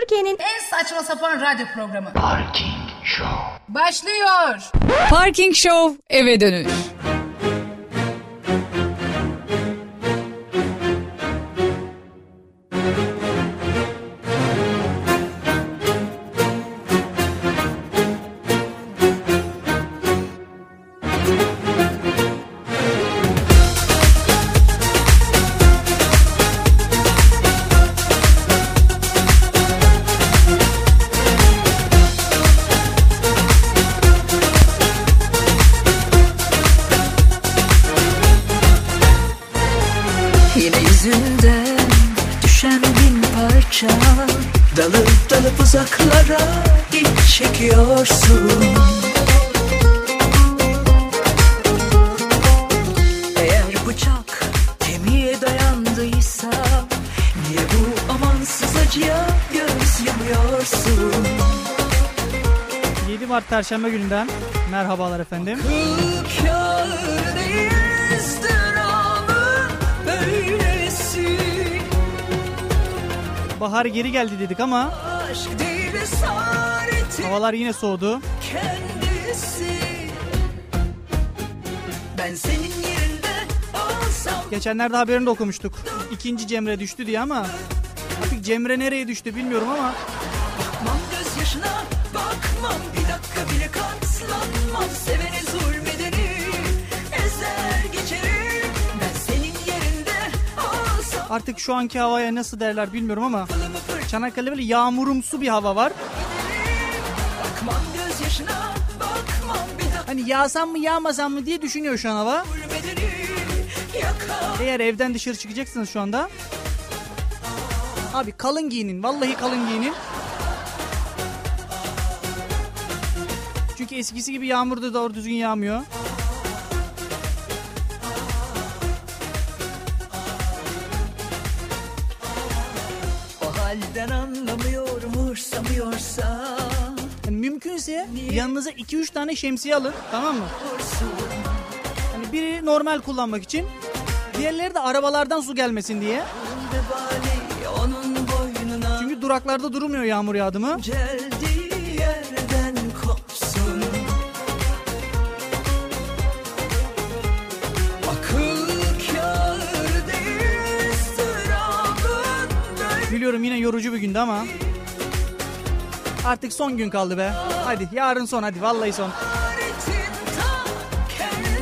Türkiye'nin En saçma sapan radyo programı. Parking Show. Başlıyor. Parking Show eve dönüş. Gününden merhabalar efendim. Bahar geri geldi dedik ama havalar yine soğudu. Ben senin Geçenlerde haberini de okumuştuk. İkinci Cemre düştü diye ama artık Cemre nereye düştü bilmiyorum ama Bakmam gözyaşına bakmam artık şu anki havaya nasıl derler bilmiyorum ama Çanakkale'de böyle yağmurumsu bir hava var. Hani yağsam mı yağmasam mı diye düşünüyor şu an hava. Eğer evden dışarı çıkacaksınız şu anda. Abi kalın giyinin. Vallahi kalın giyinin. Çünkü eskisi gibi yağmur da doğru düzgün yağmıyor. Yanınıza 2-3 tane şemsiye alın. Tamam mı? Hani biri normal kullanmak için. Diğerleri de arabalardan su gelmesin diye. Çünkü duraklarda durmuyor yağmur yağdı mı. Geldiği yerden kopsun Akıl kâr değil ıstırabın böyle Biliyorum yine yorucu bir gündü ama. Artık son gün kaldı be. Hadi yarın son hadi vallahi son.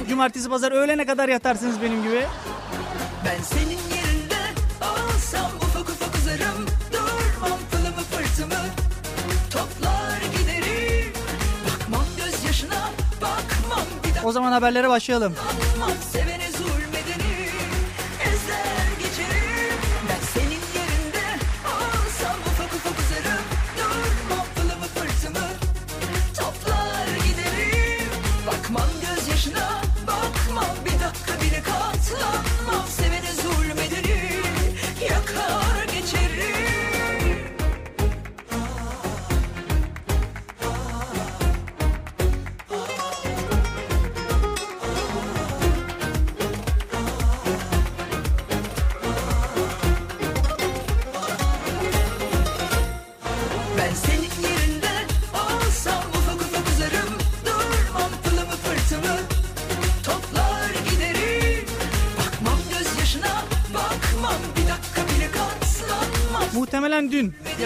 Cumartesi pazar öğlene kadar yatarsınız benim gibi. Ben senin yerinde olsam ufak ufak uzarım Durmam pılımı fırtımı Toplar giderim Bakmam gözyaşına bakmam bir dakika O zaman haberlere başlayalım.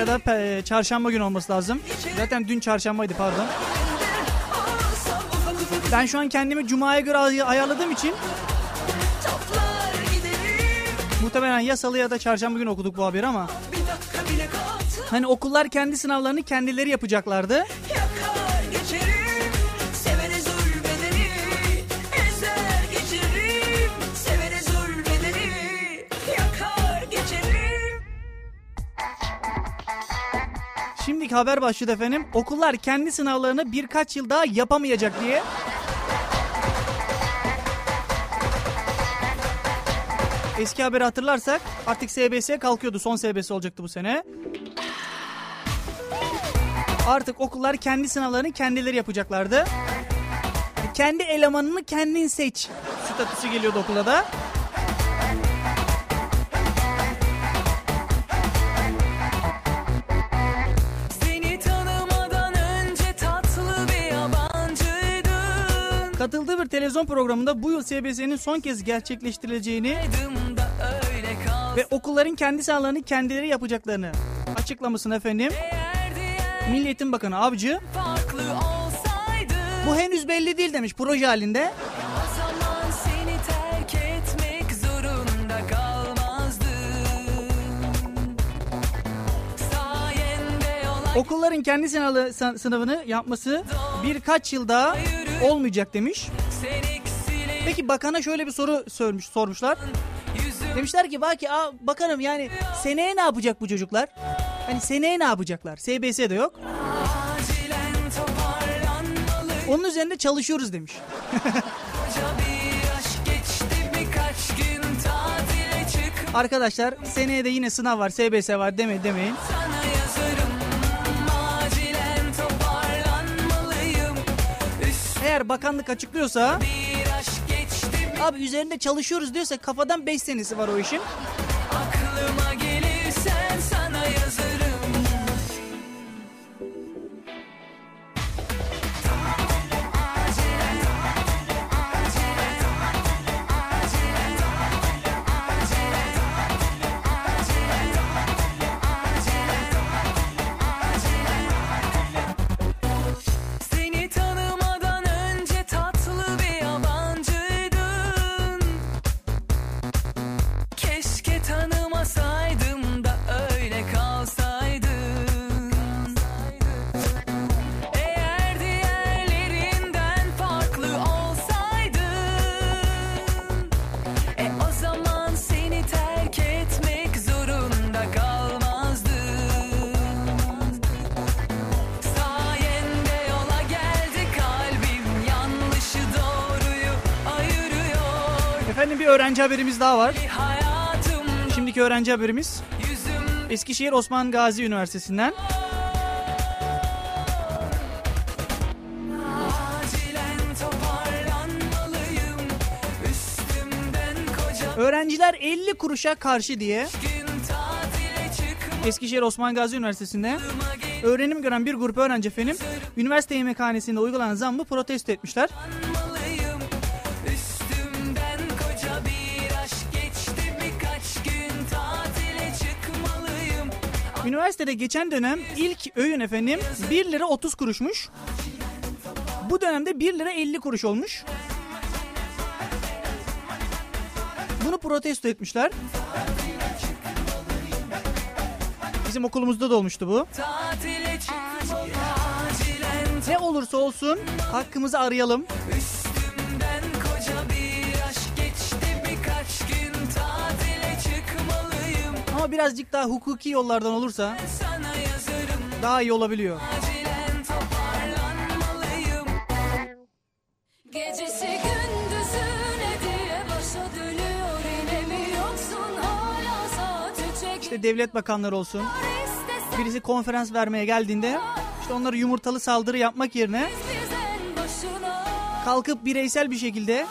Ya da pe- çarşamba günü olması lazım. Zaten dün çarşambaydı pardon. Ben şu an kendimi cumaya göre ay- ayarladığım için muhtemelen ya salı ya da çarşamba günü okuduk bu haberi ama hani okullar kendi sınavlarını kendileri yapacaklardı. Şimdiki haber başladı efendim. Okullar kendi sınavlarını birkaç yıl daha yapamayacak diye. Eski haberi hatırlarsak artık SBS kalkıyordu. Son SBS olacaktı bu sene. Artık okullar kendi sınavlarını kendileri yapacaklardı. Kendi elemanını kendin seç statüsü geliyordu okula da. Televizyon programında bu yıl SBS'nin son kez gerçekleştirileceğini ve okulların kendi sahalarını kendileri yapacaklarını açıklamasını efendim. Milli Eğitim Bakanı Avcı bu henüz belli değil demiş proje halinde. Okulların kendi sınavı, sı- sınavını yapması birkaç yıl daha olmayacak demiş. Peki bakana şöyle bir soru sormuş, sormuşlar. Demişler ki bak aa, bakanım yani seneye ne yapacak bu çocuklar? Hani seneye ne yapacaklar? SBS de yok. Onun üzerinde çalışıyoruz demiş. Arkadaşlar seneye de yine sınav var, SBS var deme demeyin. Eğer bakanlık açıklıyorsa abi üzerinde çalışıyoruz diyorsa kafadan 5 senesi var o işin. Öğrenci haberimiz daha var. Şimdiki öğrenci haberimiz Eskişehir Osman Gazi Üniversitesi'nden. Öğrenciler 50 kuruşa karşı diye Eskişehir Osman Gazi Üniversitesi'nde öğrenim gören bir grup öğrenci efendim üniversite yemekhanesinde uygulanan zammı protesto etmişler. Üniversitede geçen dönem ilk öğün efendim 1 lira 30 kuruşmuş. Bu dönemde 1 lira 50 kuruş olmuş. Bunu protesto etmişler. Bizim okulumuzda da olmuştu bu. Ne olursa olsun hakkımızı arayalım. Ama birazcık daha hukuki yollardan olursa daha iyi olabiliyor. Gecesi gündüzü ne diye başa dönüyor. Yine mi yoksun? Hala saat üçe İşte devlet bakanları olsun. Birisi konferans vermeye geldiğinde işte onları yumurtalı saldırı yapmak yerine kalkıp bireysel bir şekilde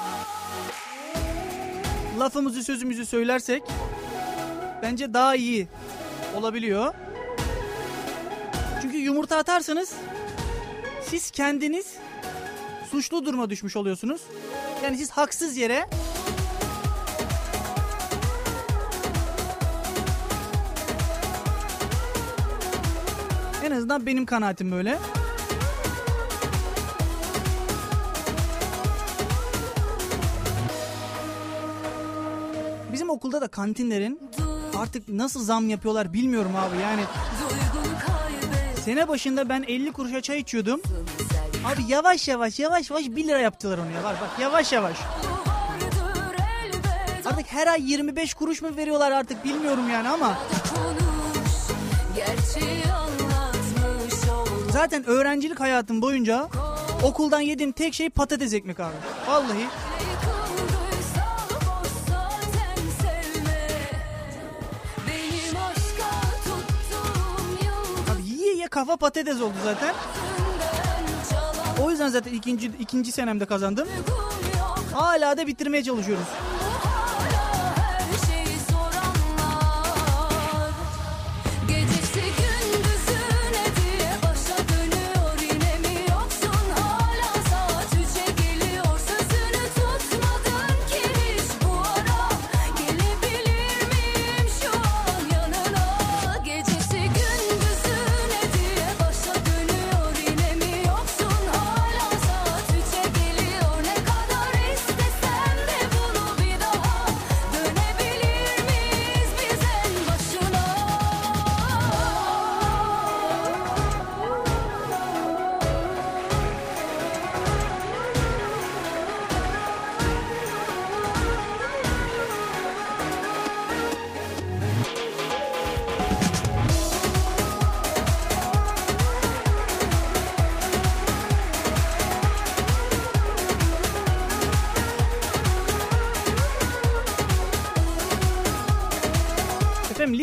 lafımızı sözümüzü söylersek bence daha iyi olabiliyor. Çünkü yumurta atarsanız siz kendiniz suçlu duruma düşmüş oluyorsunuz. Yani siz haksız yere en azından benim kanaatim böyle. Bizim okulda da kantinlerin artık nasıl zam yapıyorlar bilmiyorum abi yani. Sene başında ben 50 kuruşa çay içiyordum. Abi yavaş yavaş yavaş yavaş 1 lira yaptılar onu ya. Bak bak yavaş yavaş. Artık her ay 25 kuruş mu veriyorlar artık bilmiyorum yani ama. Zaten öğrencilik hayatım boyunca okuldan yediğim tek şey patates ekmek abi. Vallahi kafa patates oldu zaten. O yüzden zaten ikinci ikinci senemde kazandım. Hala da bitirmeye çalışıyoruz.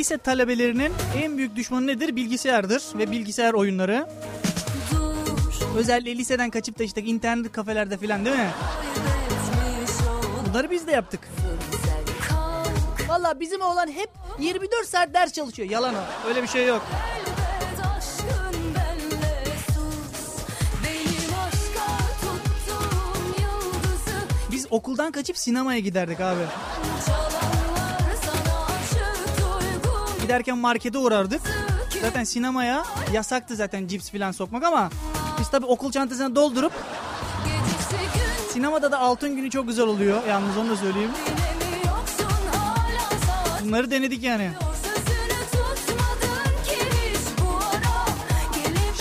Lise talebelerinin en büyük düşmanı nedir? Bilgisayardır ve bilgisayar oyunları. Özellikle liseden kaçıp da işte internet kafelerde filan değil mi? Bunları biz de yaptık. Valla bizim oğlan hep 24 saat ders çalışıyor. Yalan o. Öyle bir şey yok. Biz okuldan kaçıp sinemaya giderdik abi. Giderken markete uğrardık. Zaten sinemaya yasaktı zaten cips filan sokmak ama biz tabii okul çantasına doldurup sinemada da altın günü çok güzel oluyor. Yalnız onu da söyleyeyim. Bunları denedik yani.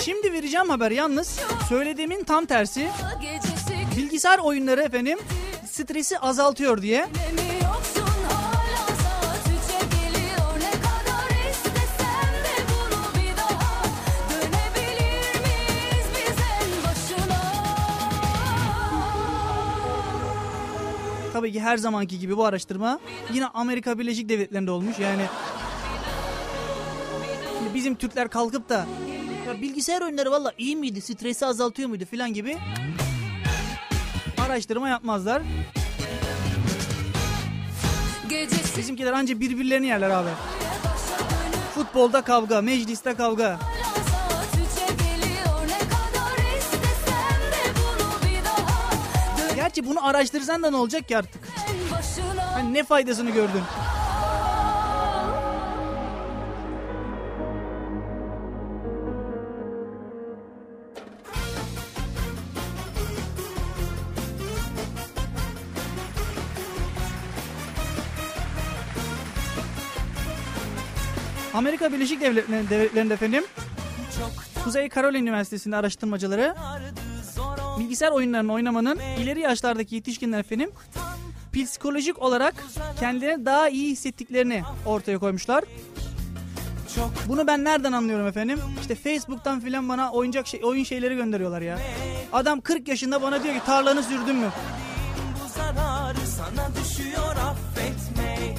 Şimdi vereceğim haber yalnız söylediğimin tam tersi. Bilgisayar oyunları efendim stresi azaltıyor diye. Tabii ki her zamanki gibi bu araştırma yine Amerika Birleşik Devletleri'nde olmuş. Yani şimdi bizim Türkler kalkıp da ya bilgisayar oyunları valla iyi miydi, stresi azaltıyor muydu filan gibi araştırma yapmazlar. Bizimkiler anca birbirlerini yerler abi. Futbolda kavga, mecliste kavga. Gerçi bunu araştırsan da ne olacak ki artık? Hani ne faydasını gördün? Amerika Birleşik Devletleri'nde, efendim Kuzey Carolina Üniversitesi'nde araştırmacıları bilgisayar oyunlarını oynamanın ileri yaşlardaki yetişkinler efendim psikolojik olarak kendilerini daha iyi hissettiklerini ortaya koymuşlar. Bunu ben nereden anlıyorum efendim? İşte Facebook'tan filan bana oyuncak şey, oyun şeyleri gönderiyorlar ya. Adam 40 yaşında bana diyor ki tarlanı sürdün mü? Sana düşüyor affetmek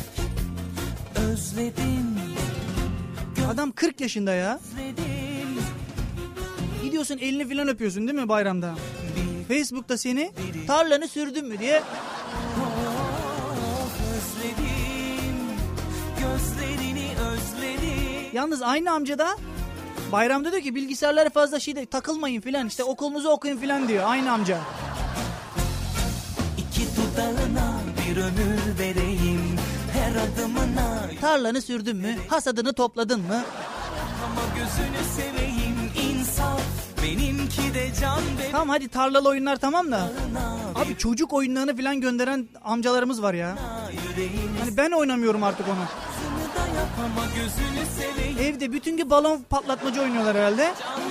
Özledim, Adam 40 yaşında ya. Gidiyorsun elini filan öpüyorsun değil mi bayramda? Facebook'ta seni tarlanı sürdün mü diye Yalnız aynı amca da bayramda diyor ki bilgisayarlara fazla şeyde takılmayın filan işte okulunuzu okuyun filan diyor aynı amca. İki dudağına bir ömür vereyim Her adımına Tarlanı sürdün mü? Hasadını topladın mı? ama gözünü seveyim Benimki de can ve Tamam hadi tarlalı oyunlar tamam da. Abi çocuk oyunlarını filan gönderen amcalarımız var ya. Hani ben oynamıyorum artık onu. Evde bütün gün balon patlatmacı oynuyorlar herhalde. can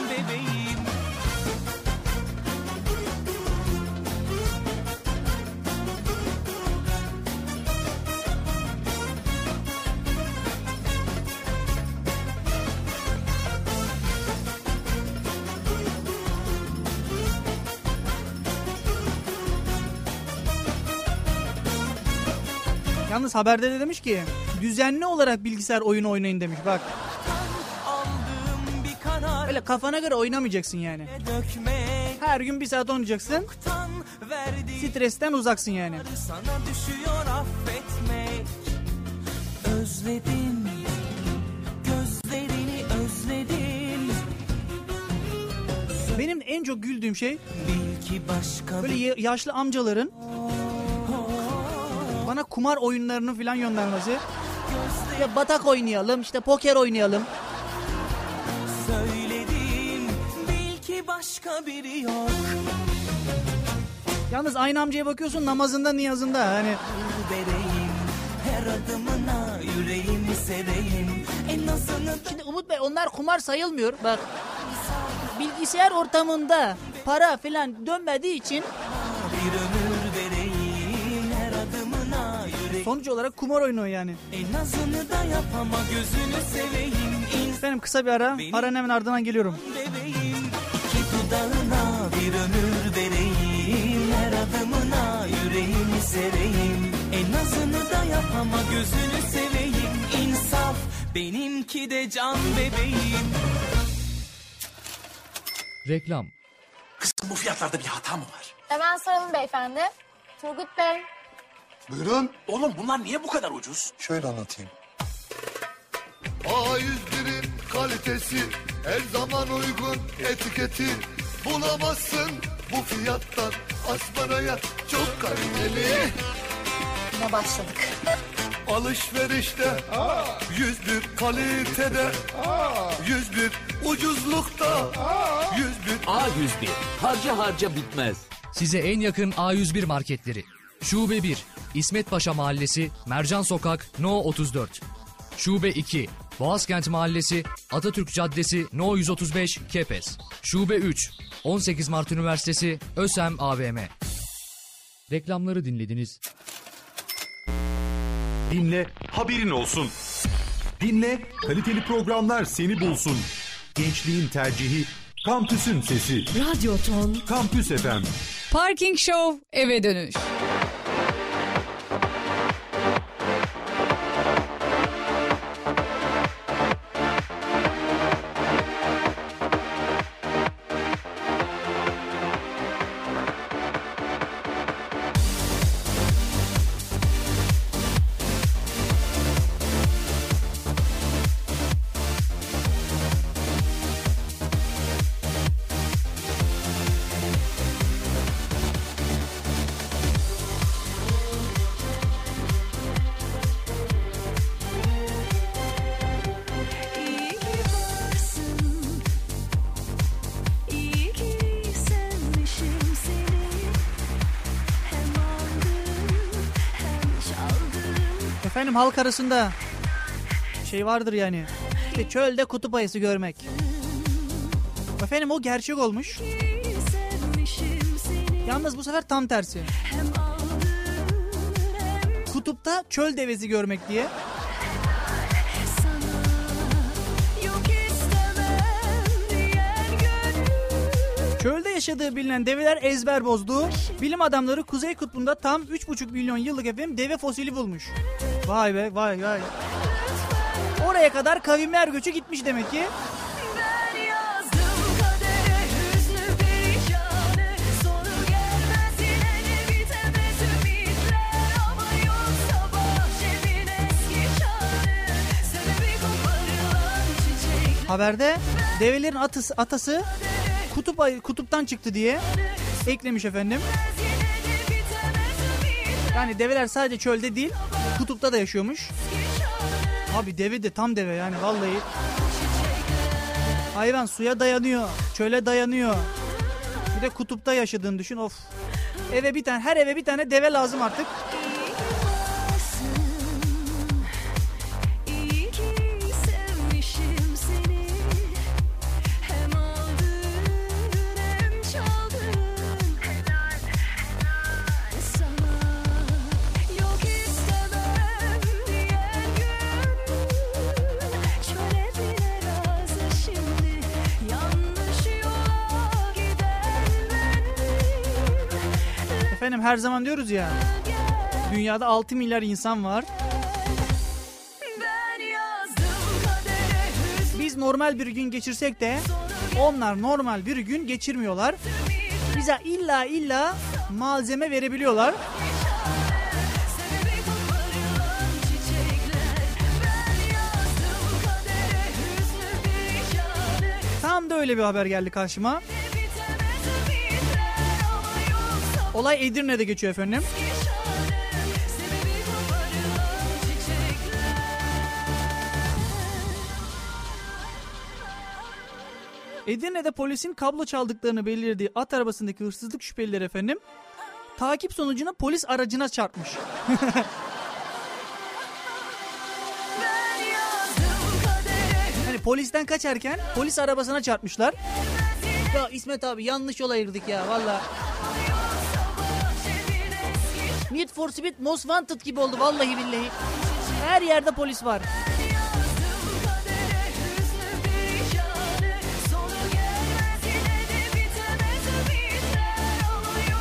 Yalnız haberde de demiş ki düzenli olarak bilgisayar oyunu oynayın demiş bak. Öyle kafana göre oynamayacaksın yani. Her gün bir saat oynayacaksın. Stresten uzaksın yani. sana düşüyor affetmek Özledim Gözlerini özledim Benim en çok güldüğüm şey böyle yaşlı amcaların bana kumar oyunlarını falan göndermesi. Ya batak oynayalım, işte poker oynayalım. söyledim Bil ki başka biri yok Yalnız aynı amcaya bakıyorsun namazında niyazında hani her adımına yüreğimi sereyim En azını Şimdi Umut Bey onlar kumar sayılmıyor. Bak bilgisayar ortamında para falan dönmediği için bir ömür sonuç olarak kumar oynuyor yani. En azını da yap ama gözünü seveyim İnsan Benim kısa bir ara. Aranın hemen ardından geliyorum. bebeğim İki dudağına bir ömür vereyim Her adımına yüreğimi sereyim En azını da yap ama gözünü seveyim İnsaf Benimki de can bebeğim Reklam Kızım bu fiyatlarda bir hata mı var? Hemen soralım beyefendi. Turgut Bey. Buyurun. Oğlum bunlar niye bu kadar ucuz? Şöyle anlatayım. A101'in kalitesi her zaman uygun etiketi bulamazsın bu fiyattan asparaya çok kaliteli. Yine başladık. Alışverişte yüz bir kalitede yüz bir ucuzlukta yüz bir A101 harca harca bitmez. size en yakın A101 marketleri. Şube 1 İsmet Paşa Mahallesi Mercan Sokak No 34. Şube 2 Boğazkent Mahallesi Atatürk Caddesi No 135 Kepez. Şube 3 18 Mart Üniversitesi Ösem AVM. Reklamları dinlediniz. Dinle, haberin olsun. Dinle, kaliteli programlar seni bulsun. Gençliğin tercihi, kampüsün sesi. Radyo Ton. Kampüs FM. Parking Show eve dönüş. Efendim halk arasında şey vardır yani. İşte çölde kutup ayısı görmek. Efendim o gerçek olmuş. Yalnız bu sefer tam tersi. Kutupta çöl devesi görmek diye. Çölde yaşadığı bilinen develer ezber bozdu. Bilim adamları Kuzey Kutbu'nda tam 3,5 milyon yıllık efendim deve fosili bulmuş. Vay be vay vay. Oraya kadar kavimler göçü gitmiş demek ki. Haberde develerin atısı, atası kutup ayı, kutuptan çıktı diye eklemiş efendim. Yani develer sadece çölde değil kutupta da yaşıyormuş. Abi deve de tam deve yani vallahi. Hayvan suya dayanıyor, çöle dayanıyor. Bir de kutupta yaşadığını düşün of. Eve bir tane her eve bir tane deve lazım artık. Efendim her zaman diyoruz ya. Dünyada 6 milyar insan var. Biz normal bir gün geçirsek de onlar normal bir gün geçirmiyorlar. Bize illa illa malzeme verebiliyorlar. Tam da öyle bir haber geldi karşıma. Olay Edirne'de geçiyor efendim. Edirne'de polisin kablo çaldıklarını belirlediği at arabasındaki hırsızlık şüphelileri efendim takip sonucunda polis aracına çarpmış. Hani polisten kaçarken polis arabasına çarpmışlar. Ya İsmet abi yanlış yol ayırdık ya valla. Need for Speed Most Wanted gibi oldu vallahi billahi. Her yerde polis var.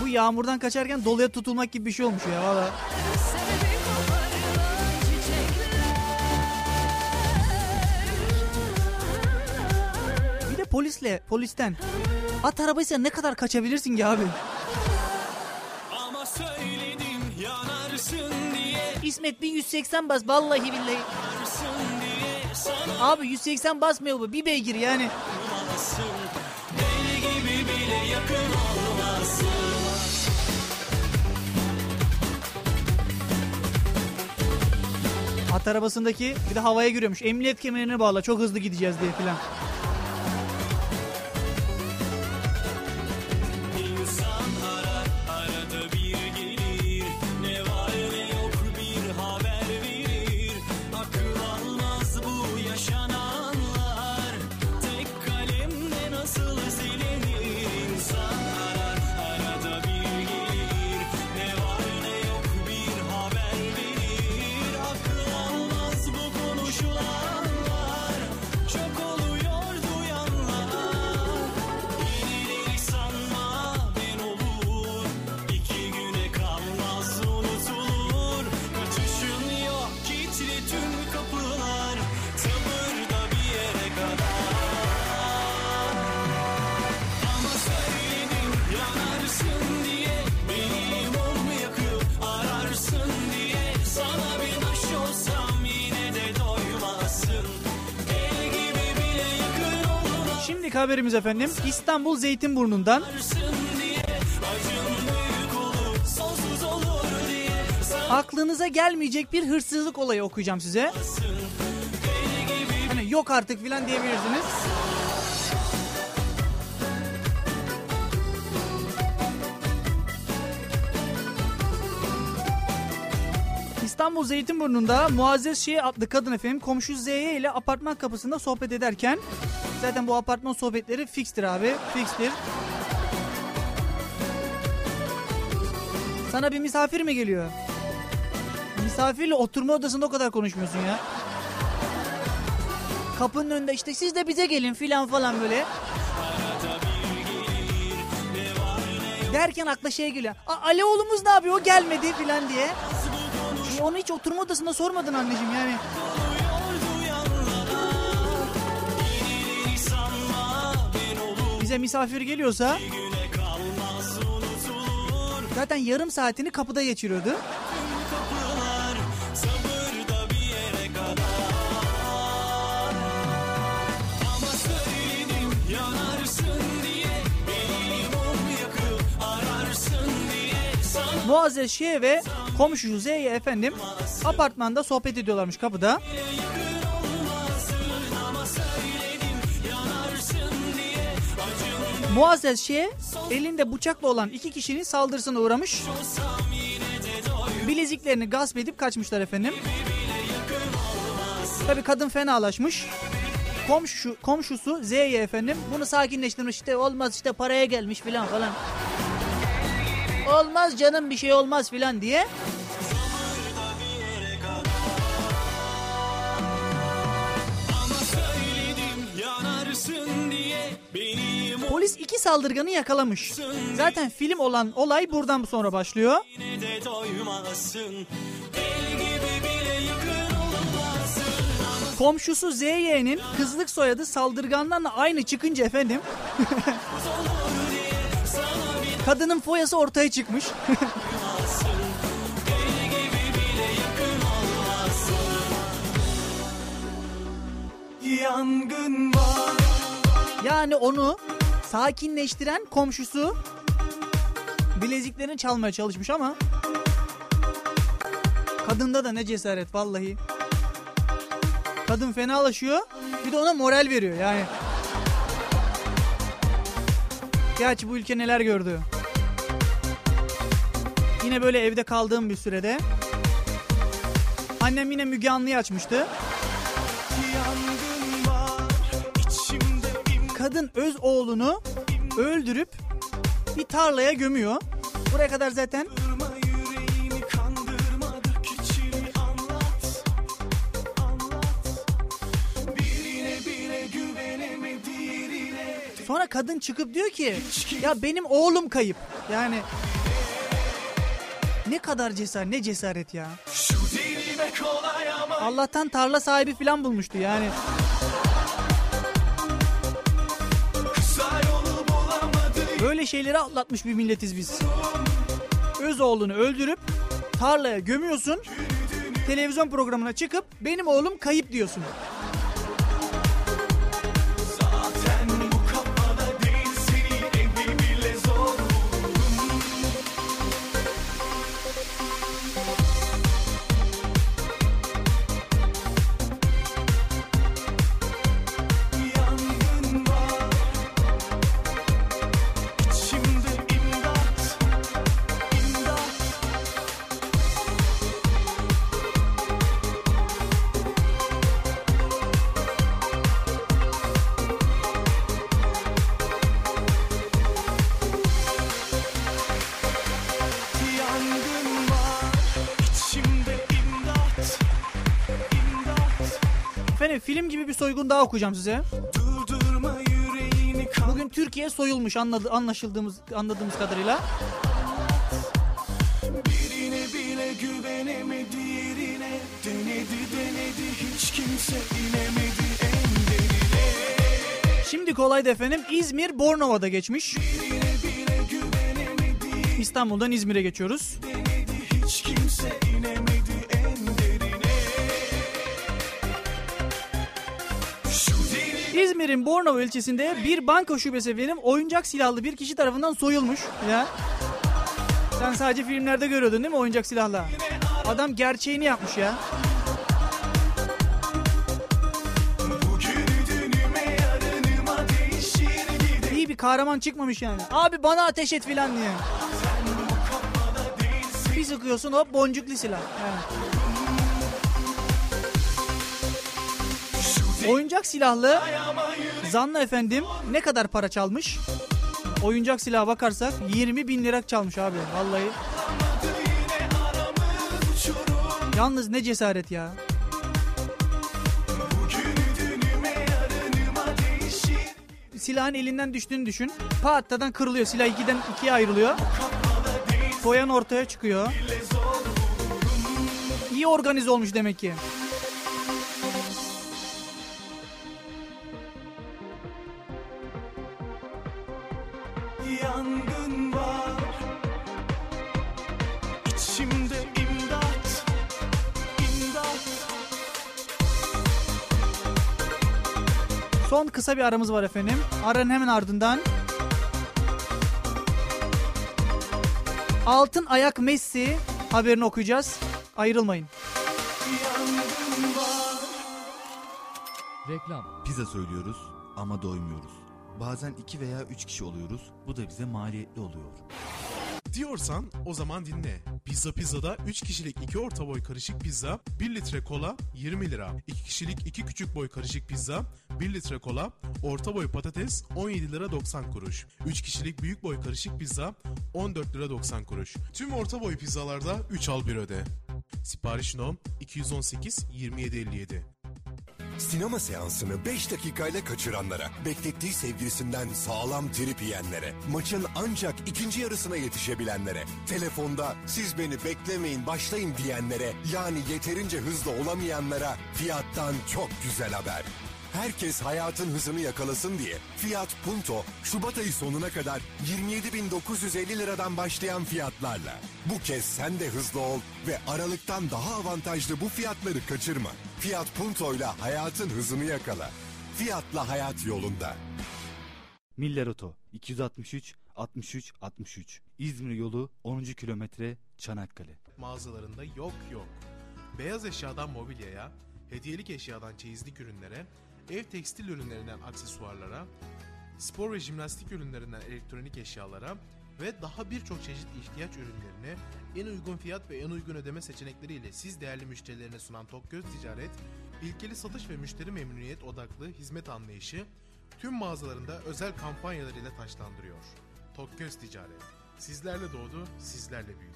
Bu yağmurdan kaçarken doluya tutulmak gibi bir şey olmuş ya valla. Bir de polisle, polisten. At arabaysa ne kadar kaçabilirsin ki abi? İsmet bir 180 bas vallahi billahi. Abi 180 basmıyor bu bir beygir yani. At arabasındaki bir de havaya giriyormuş. Emniyet kemerine bağla çok hızlı gideceğiz diye filan. Haberimiz efendim İstanbul Zeytinburnu'ndan aklınıza gelmeyecek bir hırsızlık olayı okuyacağım size. Hani yok artık filan diyebilirsiniz. İstanbul Zeytinburnu'nda Muazzez Şiye adlı kadın efendim komşu Z'ye ile apartman kapısında sohbet ederken zaten bu apartman sohbetleri fikstir abi fikstir. Sana bir misafir mi geliyor? Misafirle oturma odasında o kadar konuşmuyorsun ya. Kapının önünde işte siz de bize gelin filan falan böyle. Derken akla şey geliyor. "A, Ali oğlumuz ne yapıyor o gelmedi filan diye. E, onu hiç oturma odasında sormadın anneciğim yani. Bize misafir geliyorsa zaten yarım saatini kapıda geçiriyordu. kapılar söyledim ve komşu Z'ye efendim apartmanda sohbet ediyorlarmış kapıda. Muazzez Şiye elinde bıçakla olan iki kişinin saldırısına uğramış. Bileziklerini gasp edip kaçmışlar efendim. Tabi kadın fenalaşmış. Komşu, komşusu Z'ye efendim bunu sakinleştirmiş işte olmaz işte paraya gelmiş filan falan. Olmaz canım bir şey olmaz filan diye. Polis iki saldırganı yakalamış. Zaten film olan olay buradan sonra başlıyor. Komşusu ZY'nin kızlık soyadı saldırganlarla aynı çıkınca efendim kadının foyası ortaya çıkmış. Yangın var Yani onu sakinleştiren komşusu bileziklerini çalmaya çalışmış ama kadında da ne cesaret vallahi. Kadın fenalaşıyor bir de ona moral veriyor yani. Gerçi bu ülke neler gördü. Yine böyle evde kaldığım bir sürede annem yine Müge Anlı'yı açmıştı. Kadın öz oğlunu öldürüp bir tarlaya gömüyor. Buraya kadar zaten sonra kadın çıkıp diyor ki ya benim oğlum kayıp. Yani ne kadar cesaret ne cesaret ya. Allah'tan tarla sahibi falan bulmuştu yani. Böyle şeyleri atlatmış bir milletiz biz. Öz oğlunu öldürüp tarlaya gömüyorsun. Televizyon programına çıkıp benim oğlum kayıp diyorsun. Soygun daha okuyacağım size. Bugün Türkiye soyulmuş anladı, anlaşıldığımız anladığımız kadarıyla. Birine bile güvenemedi yerine Denedi denedi hiç kimse inemedi en derine Şimdi kolaydı efendim. İzmir Bornova'da geçmiş. İstanbul'dan İzmir'e geçiyoruz. denedi İzmir'in Bornova ilçesinde bir banka şubesi efendim oyuncak silahlı bir kişi tarafından soyulmuş. Ya. Sen sadece filmlerde görüyordun değil mi oyuncak silahla? Adam gerçeğini yapmış ya. İyi bir kahraman çıkmamış yani. Abi bana ateş et filan diye. Bir sıkıyorsun hop boncuklu silah. Yani. Oyuncak silahlı Zanla efendim ne kadar para çalmış? Oyuncak silaha bakarsak 20 bin lira çalmış abi vallahi. Yalnız ne cesaret ya. Silahın elinden düştüğünü düşün. Pattadan kırılıyor. Silah ikiden ikiye ayrılıyor. Koyan ortaya çıkıyor. İyi organize olmuş demek ki. Kısa bir aramız var efendim. Aranın hemen ardından Altın ayak Messi haberini okuyacağız. Ayrılmayın. Reklam. Pizza söylüyoruz ama doymuyoruz. Bazen iki veya üç kişi oluyoruz. Bu da bize maliyetli oluyor. Diyorsan o zaman dinle. Pizza Pizza'da 3 kişilik 2 orta boy karışık pizza, 1 litre kola 20 lira. 2 kişilik 2 küçük boy karışık pizza, 1 litre kola, orta boy patates 17 lira 90 kuruş. 3 kişilik büyük boy karışık pizza 14 lira 90 kuruş. Tüm orta boy pizzalarda 3 al 1 öde. Sipariş nom 218 2757. Sinema seansını 5 dakikayla kaçıranlara, beklettiği sevgilisinden sağlam trip yiyenlere, maçın ancak ikinci yarısına yetişebilenlere, telefonda siz beni beklemeyin başlayın diyenlere, yani yeterince hızlı olamayanlara fiyattan çok güzel haber. Herkes hayatın hızını yakalasın diye Fiat Punto Şubat ayı sonuna kadar 27.950 liradan başlayan fiyatlarla. Bu kez sen de hızlı ol ve Aralıktan daha avantajlı bu fiyatları kaçırma. Fiat Punto ile hayatın hızını yakala. Fiyatla hayat yolunda. Miller Oto 263 63 63 İzmir yolu 10. kilometre Çanakkale. mağazalarında yok yok. Beyaz eşyadan mobilyaya, hediyelik eşyadan çeyizlik ürünlere, ev tekstil ürünlerinden aksesuarlara, spor ve jimnastik ürünlerinden elektronik eşyalara ve daha birçok çeşit ihtiyaç ürünlerini en uygun fiyat ve en uygun ödeme seçenekleriyle siz değerli müşterilerine sunan Tokgöz Ticaret, ilkeli satış ve müşteri memnuniyet odaklı hizmet anlayışı tüm mağazalarında özel kampanyalarıyla taşlandırıyor. Tokgöz Ticaret, sizlerle doğdu, sizlerle büyüyor.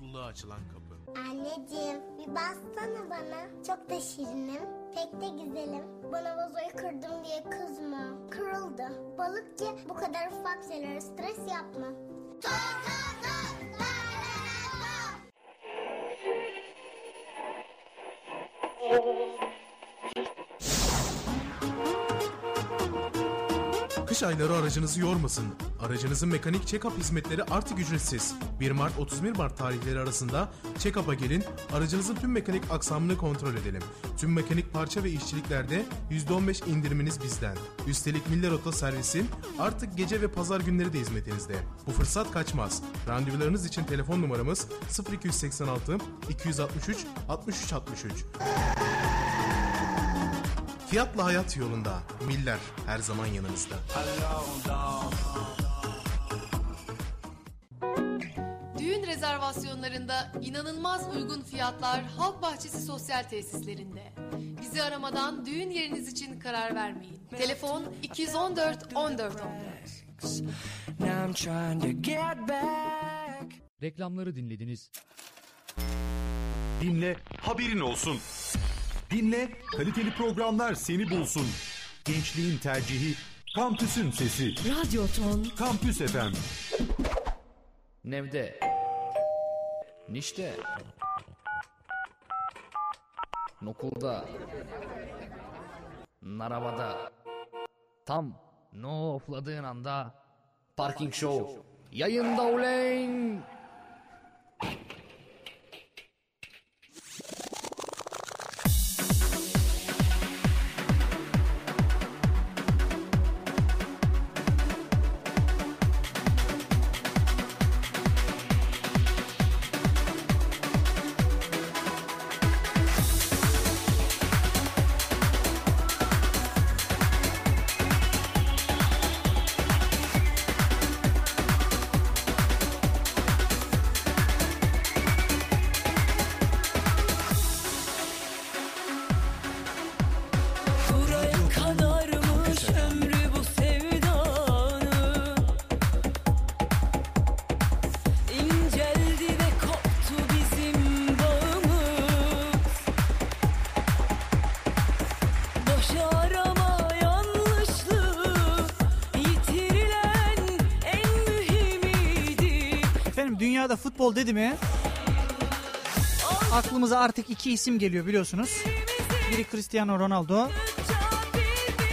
Mutluluğa açılan kapı. Anneciğim bir bassana bana. Çok da şirinim. Pek de güzelim. Bana vazoyu kırdım diye kızma. Kırıldı. Balık ye bu kadar ufak şeylere stres yapma. Kış ayları aracınızı yormasın. Aracınızın mekanik check-up hizmetleri artık ücretsiz. 1 Mart 31 Mart tarihleri arasında check-up'a gelin, aracınızın tüm mekanik aksamını kontrol edelim. Tüm mekanik parça ve işçiliklerde %15 indiriminiz bizden. Üstelik Miller Oto servisi artık gece ve pazar günleri de hizmetinizde. Bu fırsat kaçmaz. Randevularınız için telefon numaramız 0286 263 63 63. Fiyatla hayat yolunda. Miller her zaman yanınızda. Düğün rezervasyonlarında inanılmaz uygun fiyatlar Halk Bahçesi Sosyal Tesislerinde. Bizi aramadan düğün yeriniz için karar vermeyin. Telefon 214 14 14. Reklamları dinlediniz. Dinle, haberin olsun. Dinle, kaliteli programlar seni bulsun. Gençliğin tercihi, kampüsün sesi. Radyo Ton. Kampüs FM. Nevde. Nişte. Nokulda. Narabada. Tam no ofladığın anda Parking Show yayında uleyn. Futbol dedi mi aklımıza artık iki isim geliyor biliyorsunuz. Biri Cristiano Ronaldo,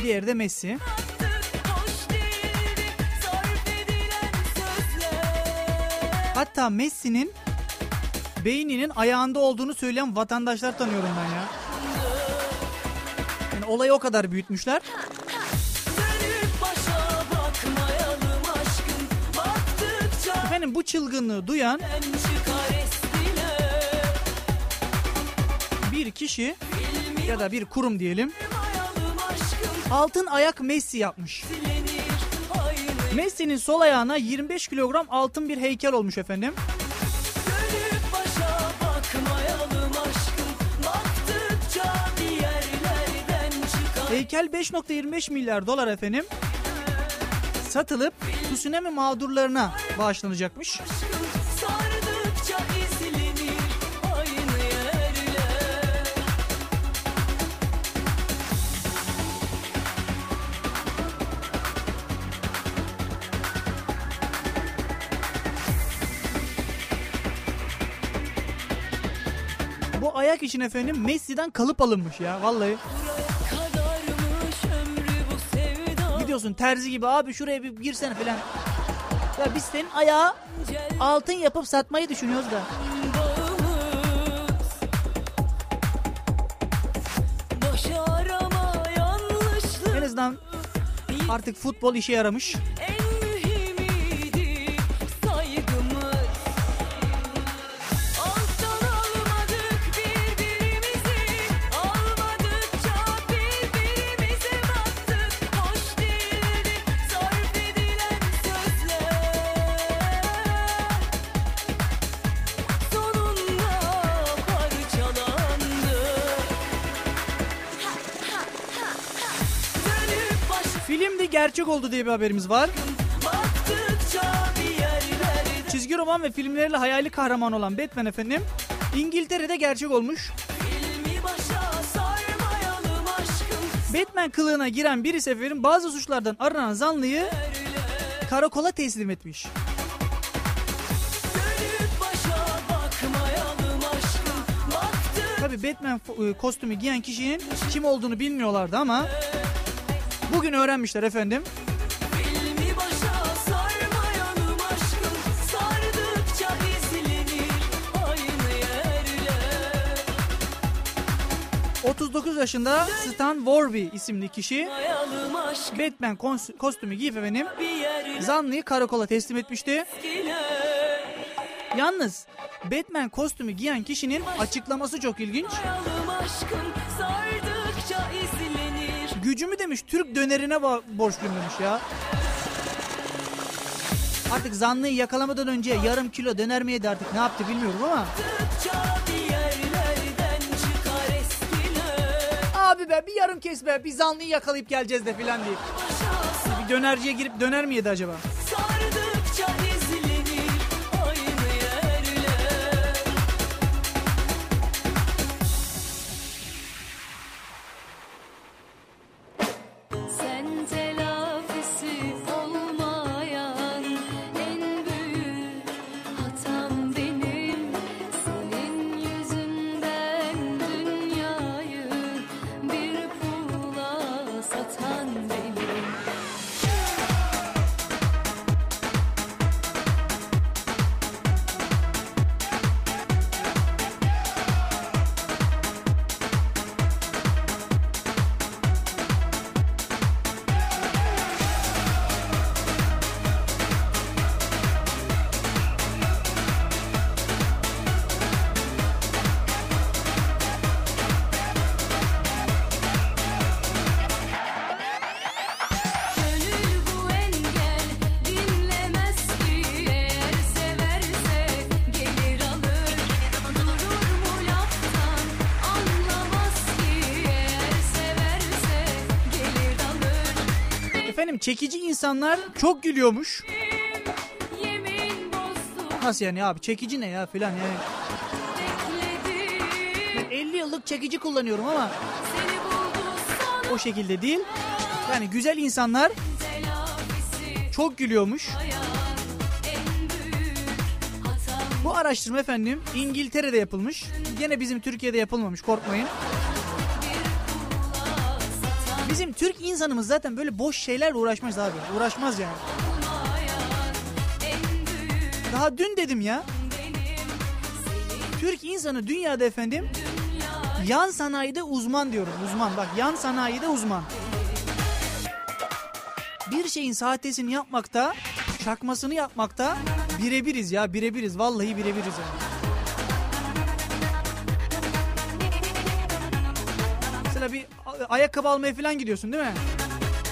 diğeri de Messi. Hatta Messi'nin beyninin ayağında olduğunu söyleyen vatandaşlar tanıyorum ben ya. Yani olayı o kadar büyütmüşler. Bu çılgınlığı duyan bir kişi ya da bir kurum diyelim altın ayak Messi yapmış. Messi'nin sol ayağına 25 kilogram altın bir heykel olmuş efendim. Heykel 5.25 milyar dolar efendim. Satılıp tsunami mağdurlarına bağışlanacakmış. Bu ayak için efendim Messi'den kalıp alınmış ya vallahi. Gidiyorsun terzi gibi abi şuraya bir girsene falan. Ya biz senin ayağı altın yapıp satmayı düşünüyoruz da. En azından artık futbol işe yaramış. Gerçek oldu diye bir haberimiz var. bir Çizgi roman ve filmleriyle hayali kahraman olan Batman efendim İngiltere'de gerçek olmuş. Batman kılığına giren biri seferin bazı suçlardan aranan zanlıyı karakola teslim etmiş. Tabi Batman e, kostümü giyen kişinin kim olduğunu bilmiyorlardı ama Bugün öğrenmişler efendim. ...39 yaşında Stan Warby isimli kişi... ...Batman kostümü giyip efendim... ...zanlıyı karakola teslim etmişti. Yalnız Batman kostümü giyen kişinin açıklaması çok ilginç. Gücümü demiş Türk dönerine borçluyum demiş ya. Artık zanlıyı yakalamadan önce yarım kilo döner mi yedi artık ne yaptı bilmiyorum ama. Abi be bir yarım kes be bir zanlıyı yakalayıp geleceğiz de filan diye. Bir dönerciye girip döner mi yedi acaba? Çekici insanlar çok gülüyormuş. Nasıl yani abi çekici ne ya filan yani. Ben 50 yıllık çekici kullanıyorum ama o şekilde değil. Yani güzel insanlar çok gülüyormuş. Bu araştırma efendim İngiltere'de yapılmış. Gene bizim Türkiye'de yapılmamış korkmayın. Bizim Türk insanımız zaten böyle boş şeylerle uğraşmaz abi. Uğraşmaz yani. Daha dün dedim ya. Türk insanı dünyada efendim yan sanayide uzman diyorum. Uzman bak yan sanayide uzman. Bir şeyin sahtesini yapmakta, çakmasını yapmakta birebiriz ya birebiriz. Vallahi birebiriz yani. Ayakkabı almaya falan gidiyorsun değil mi?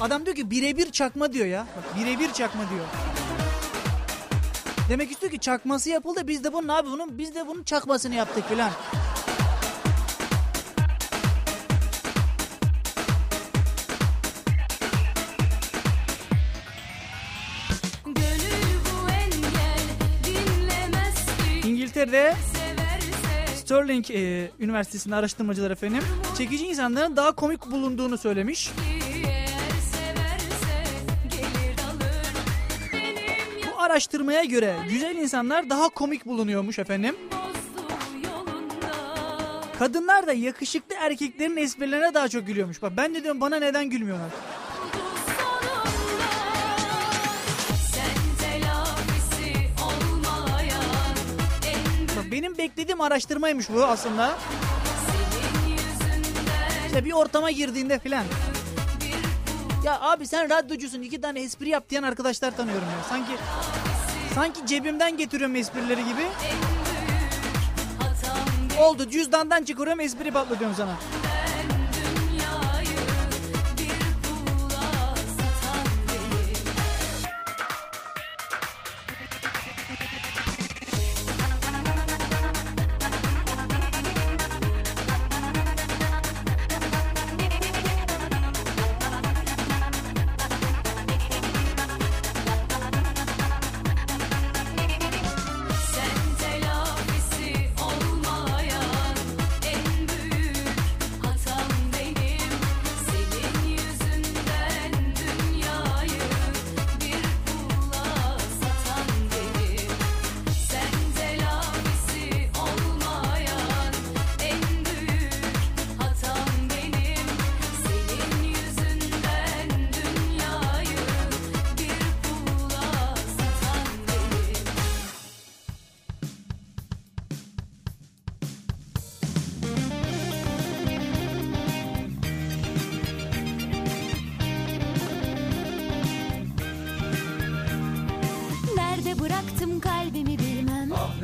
Adam diyor ki birebir çakma diyor ya. Bak birebir çakma diyor. Demek istiyor ki çakması yapıldı biz de bunun abi bunun biz de bunun çakmasını yaptık filan. İngiltere'de Stirling e, Üniversitesi'nde araştırmacılar efendim çekici insanların daha komik bulunduğunu söylemiş. Bu araştırmaya göre güzel insanlar daha komik bulunuyormuş efendim. Kadınlar da yakışıklı erkeklerin esprilerine daha çok gülüyormuş. Bak ben de diyorum bana neden gülmüyorlar? Beklediğim araştırmaymış bu aslında. İşte bir ortama girdiğinde filan. Ya abi sen radyocusun iki tane espri yap diyen arkadaşlar tanıyorum ya. Sanki sanki cebimden getiriyorum esprileri gibi. Oldu cüzdandan çıkarıyorum espri patlatıyorum sana.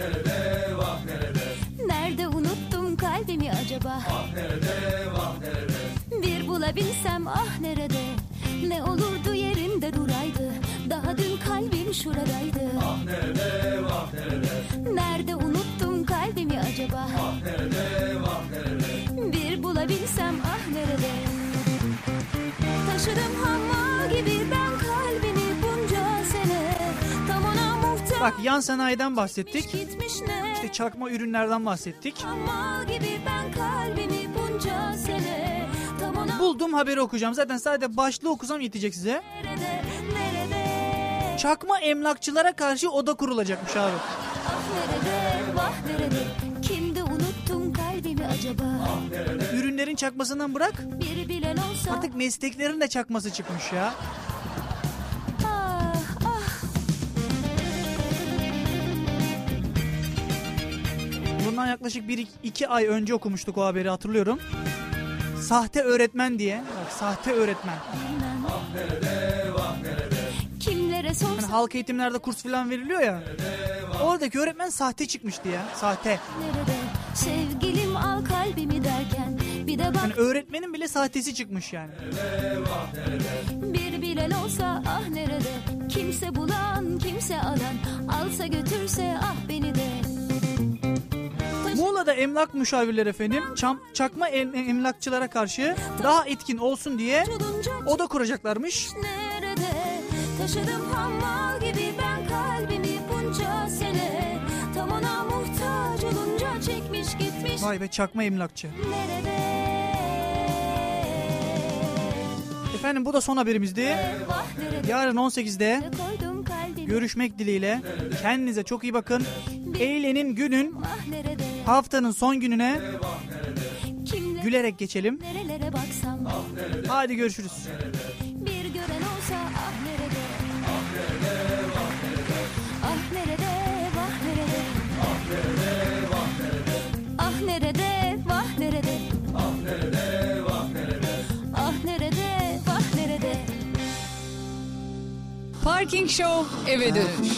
Nerede vah nerede? Nerede unuttum kalbimi acaba? Ah nerede vah nerede? Bir bulabilsem ah nerede? Ne olurdu yerinde duraydı? Daha dün kalbim şuradaydı. Ah nerede vah nerede? Nerede unuttum kalbimi acaba? Ah nerede vah nerede? Bir bulabilsem ah nerede? Taşıdım hamma gibi ben Bak yan sanayiden bahsettik. İşte çakma ürünlerden bahsettik. Hamma gibi ben kalbimi bunca sene Tam ona Buldum haberi okuyacağım. Zaten sadece başlığı okusam yetecek size. nerede nerede Çakma emlakçılara karşı oda kurulacakmış abi. Ah acaba Ürünlerin çakmasından bırak. Bir bilen olsa Artık mesleklerin de çakması çıkmış ya. Bundan yaklaşık 1-2 ay önce okumuştuk o haberi hatırlıyorum. Sahte öğretmen diye. Bak sahte öğretmen. Kimlere sorsam halk eğitimlerde kurs falan veriliyor ya. Oradaki öğretmen sahte çıkmıştı ya. Sahte. nerede Sevgilim al kalbimi derken Bir de bak Yani öğretmenin bile sahtesi çıkmış yani. bir bilen olsa ah nerede Kimse bulan kimse alan Alsa götürse ah beni de Muğla'da emlak müşavirleri efendim çam, çakma em- emlakçılara karşı daha etkin olsun diye oda kuracaklarmış. Nerede taşıdım hamma gibi ben kalbimi bunca sene Tam ona muhtaç olunca çekmiş gitmiş Vay be çakma emlakçı. Nerede Efendim bu da son haberimizdi. Yarın 18'de koydum kalbimi görüşmek dileğiyle. Kendinize çok iyi bakın. Eğlenin günün haftanın son gününe Kimle gülerek geçelim. nerelere baksam. Hadi görüşürüz. Bir gören olsa ah nerede? Ah nerede vah nerede? Ah nerede vah nerede? Ah nerede vah nerede? Parking Show eve dönüş.